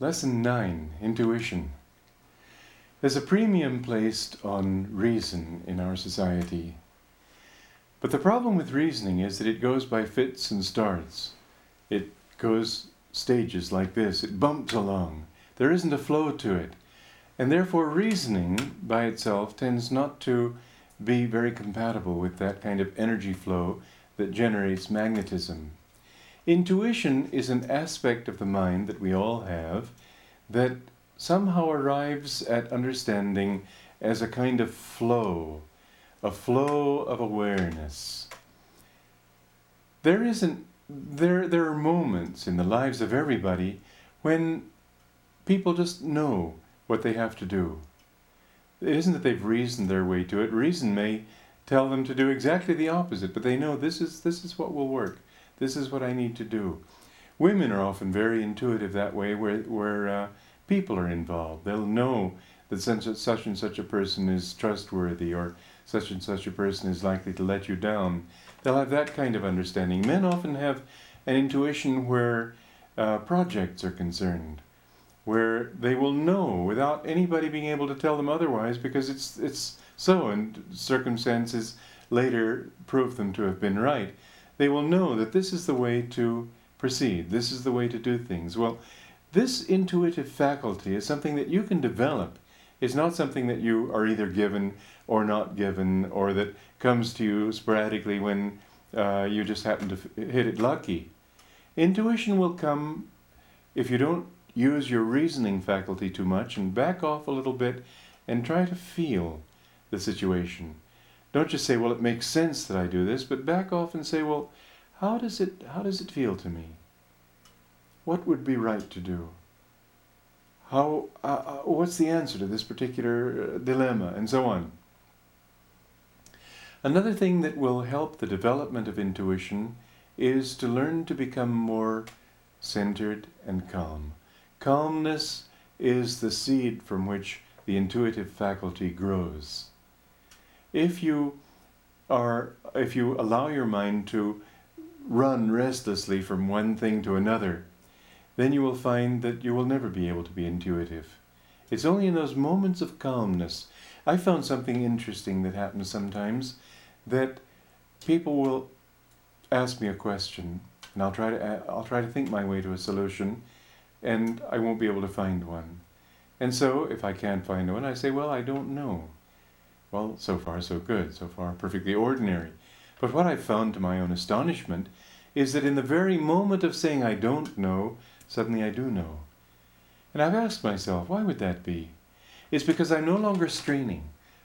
Lesson 9 Intuition. There's a premium placed on reason in our society. But the problem with reasoning is that it goes by fits and starts. It goes stages like this, it bumps along. There isn't a flow to it. And therefore, reasoning by itself tends not to be very compatible with that kind of energy flow that generates magnetism. Intuition is an aspect of the mind that we all have that somehow arrives at understanding as a kind of flow, a flow of awareness. There isn't there there are moments in the lives of everybody when people just know what they have to do. It isn't that they've reasoned their way to it. Reason may tell them to do exactly the opposite, but they know this is this is what will work. This is what I need to do. Women are often very intuitive that way, where where uh, people are involved. They'll know that such and such a person is trustworthy, or such and such a person is likely to let you down. They'll have that kind of understanding. Men often have an intuition where uh, projects are concerned, where they will know without anybody being able to tell them otherwise, because it's it's so, and circumstances later prove them to have been right they will know that this is the way to proceed, this is the way to do things. Well, this intuitive faculty is something that you can develop. It's not something that you are either given or not given, or that comes to you sporadically when uh, you just happen to f- hit it lucky. Intuition will come if you don't use your reasoning faculty too much and back off a little bit and try to feel the situation. Don't just say, well, it makes sense that I do this, but back off and say, well, how does it, how does it feel to me? What would be right to do? How, uh, uh what's the answer to this particular uh, dilemma, and so on. Another thing that will help the development of intuition is to learn to become more centered and calm. Calmness is the seed from which the intuitive faculty grows if you are if you allow your mind to run restlessly from one thing to another, then you will find that you will never be able to be intuitive. It's only in those moments of calmness. I found something interesting that happens sometimes that people will ask me a question and I'll try to I'll try to think my way to a solution and I won't be able to find one. And so if I can't find one, I say, well, I don't know. Well, so far so good, so far perfectly ordinary. But what I've found to my own astonishment is that in the very moment of saying I don't know, suddenly I do know. And I've asked myself, why would that be? It's because I'm no longer straining.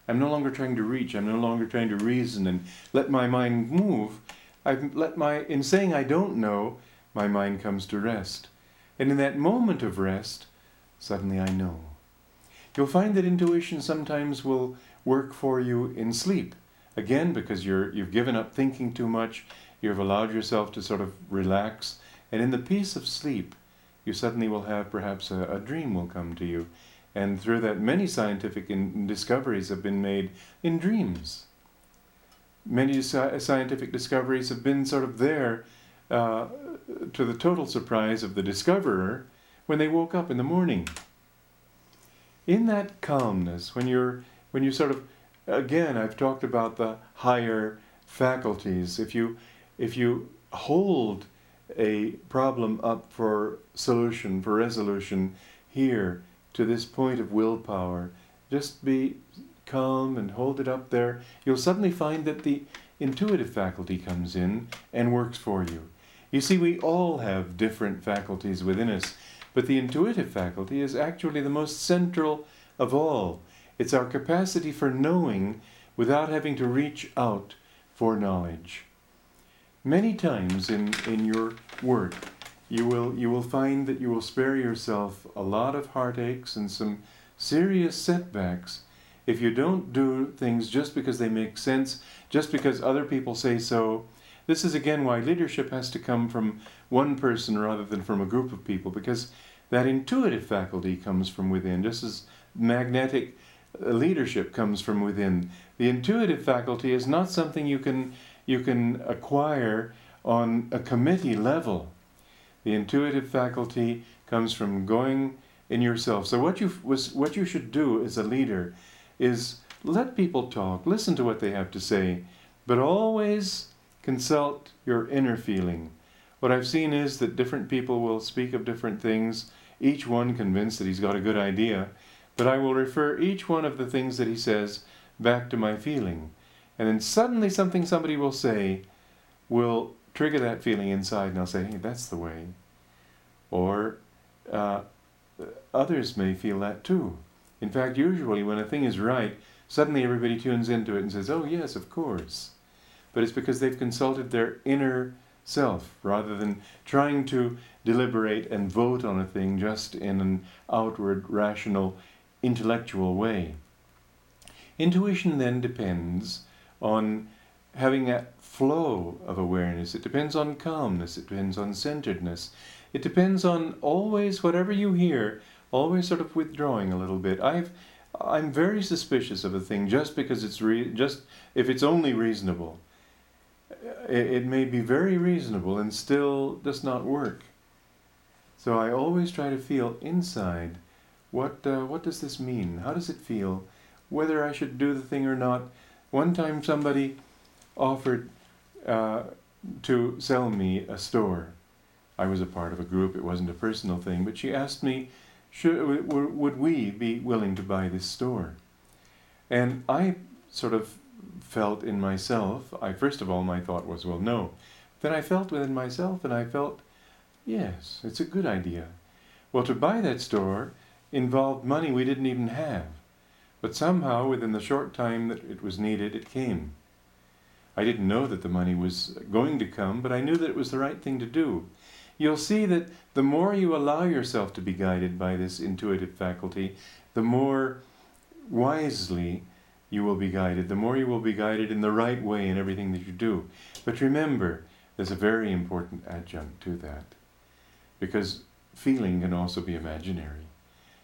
I'm no longer trying to reach. I'm no longer trying to reason and let my mind move. I've let my, in saying I don't know, my mind comes to rest. And in that moment of rest, suddenly I know. You'll find that intuition sometimes will work for you in sleep. Again, because you're, you've given up thinking too much, you've allowed yourself to sort of relax, and in the peace of sleep, you suddenly will have perhaps a, a dream will come to you. And through that, many scientific in, discoveries have been made in dreams. Many sci- scientific discoveries have been sort of there uh, to the total surprise of the discoverer when they woke up in the morning. In that calmness, when you're when you sort of again I've talked about the higher faculties. If you if you hold a problem up for solution for resolution here to this point of willpower just be calm and hold it up there you'll suddenly find that the intuitive faculty comes in and works for you. You see we all have different faculties within us but the intuitive faculty is actually the most central of all it's our capacity for knowing without having to reach out for knowledge. Many times in, in your work, you will, you will find that you will spare yourself a lot of heartaches and some serious setbacks if you don't do things just because they make sense, just because other people say so. This is again why leadership has to come from one person rather than from a group of people, because that intuitive faculty comes from within, just as magnetic leadership comes from within. The intuitive faculty is not something you can you can acquire on a committee level. The intuitive faculty comes from going in yourself. So what you was what you should do as a leader is let people talk, listen to what they have to say, but always consult your inner feeling. What I've seen is that different people will speak of different things, each one convinced that he's got a good idea, but I will refer each one of the things that he says back to my feeling. And then suddenly something somebody will say will trigger that feeling inside, and I'll say, hey, that's the way. Or uh, others may feel that too. In fact, usually when a thing is right, suddenly everybody tunes into it and says, oh, yes, of course. But it's because they've consulted their inner self rather than trying to deliberate and vote on a thing just in an outward, rational, intellectual way. Intuition then depends on having a flow of awareness. It depends on calmness. It depends on centeredness. It depends on always, whatever you hear, always sort of withdrawing a little bit. I've, I'm very suspicious of a thing just because it's re- just if it's only reasonable. Uh, it, it may be very reasonable and still does not work. So I always try to feel inside what uh, what does this mean? How does it feel? Whether I should do the thing or not. One time somebody offered uh, to sell me a store. I was a part of a group, it wasn't a personal thing, but she asked me, should, would we be willing to buy this store? And I sort of felt in myself, I first of all, my thought was, well, no. Then I felt within myself and I felt, yes, it's a good idea. Well, to buy that store involved money we didn't even have. But somehow, within the short time that it was needed, it came. I didn't know that the money was going to come, but I knew that it was the right thing to do. You'll see that the more you allow yourself to be guided by this intuitive faculty, the more wisely you will be guided, the more you will be guided in the right way in everything that you do. But remember, there's a very important adjunct to that. Because feeling can also be imaginary.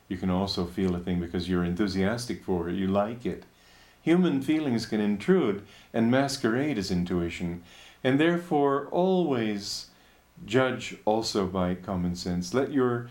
You can also feel a thing because you're enthusiastic for it, you like it. Human feelings can intrude and masquerade as intuition, and therefore always judge also by common sense. Let your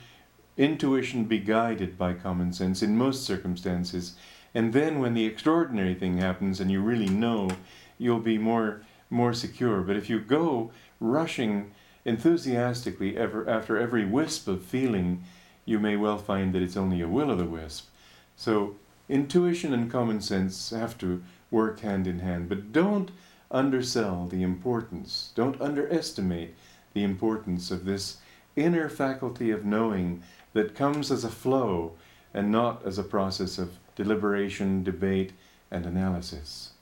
intuition be guided by common sense in most circumstances, and then when the extraordinary thing happens and you really know, you'll be more more secure. But if you go rushing enthusiastically ever after every wisp of feeling, you may well find that it's only a will o' the wisp. So intuition and common sense have to work hand in hand, but don't undersell the importance, don't underestimate the importance of this inner faculty of knowing that comes as a flow and not as a process of deliberation, debate, and analysis.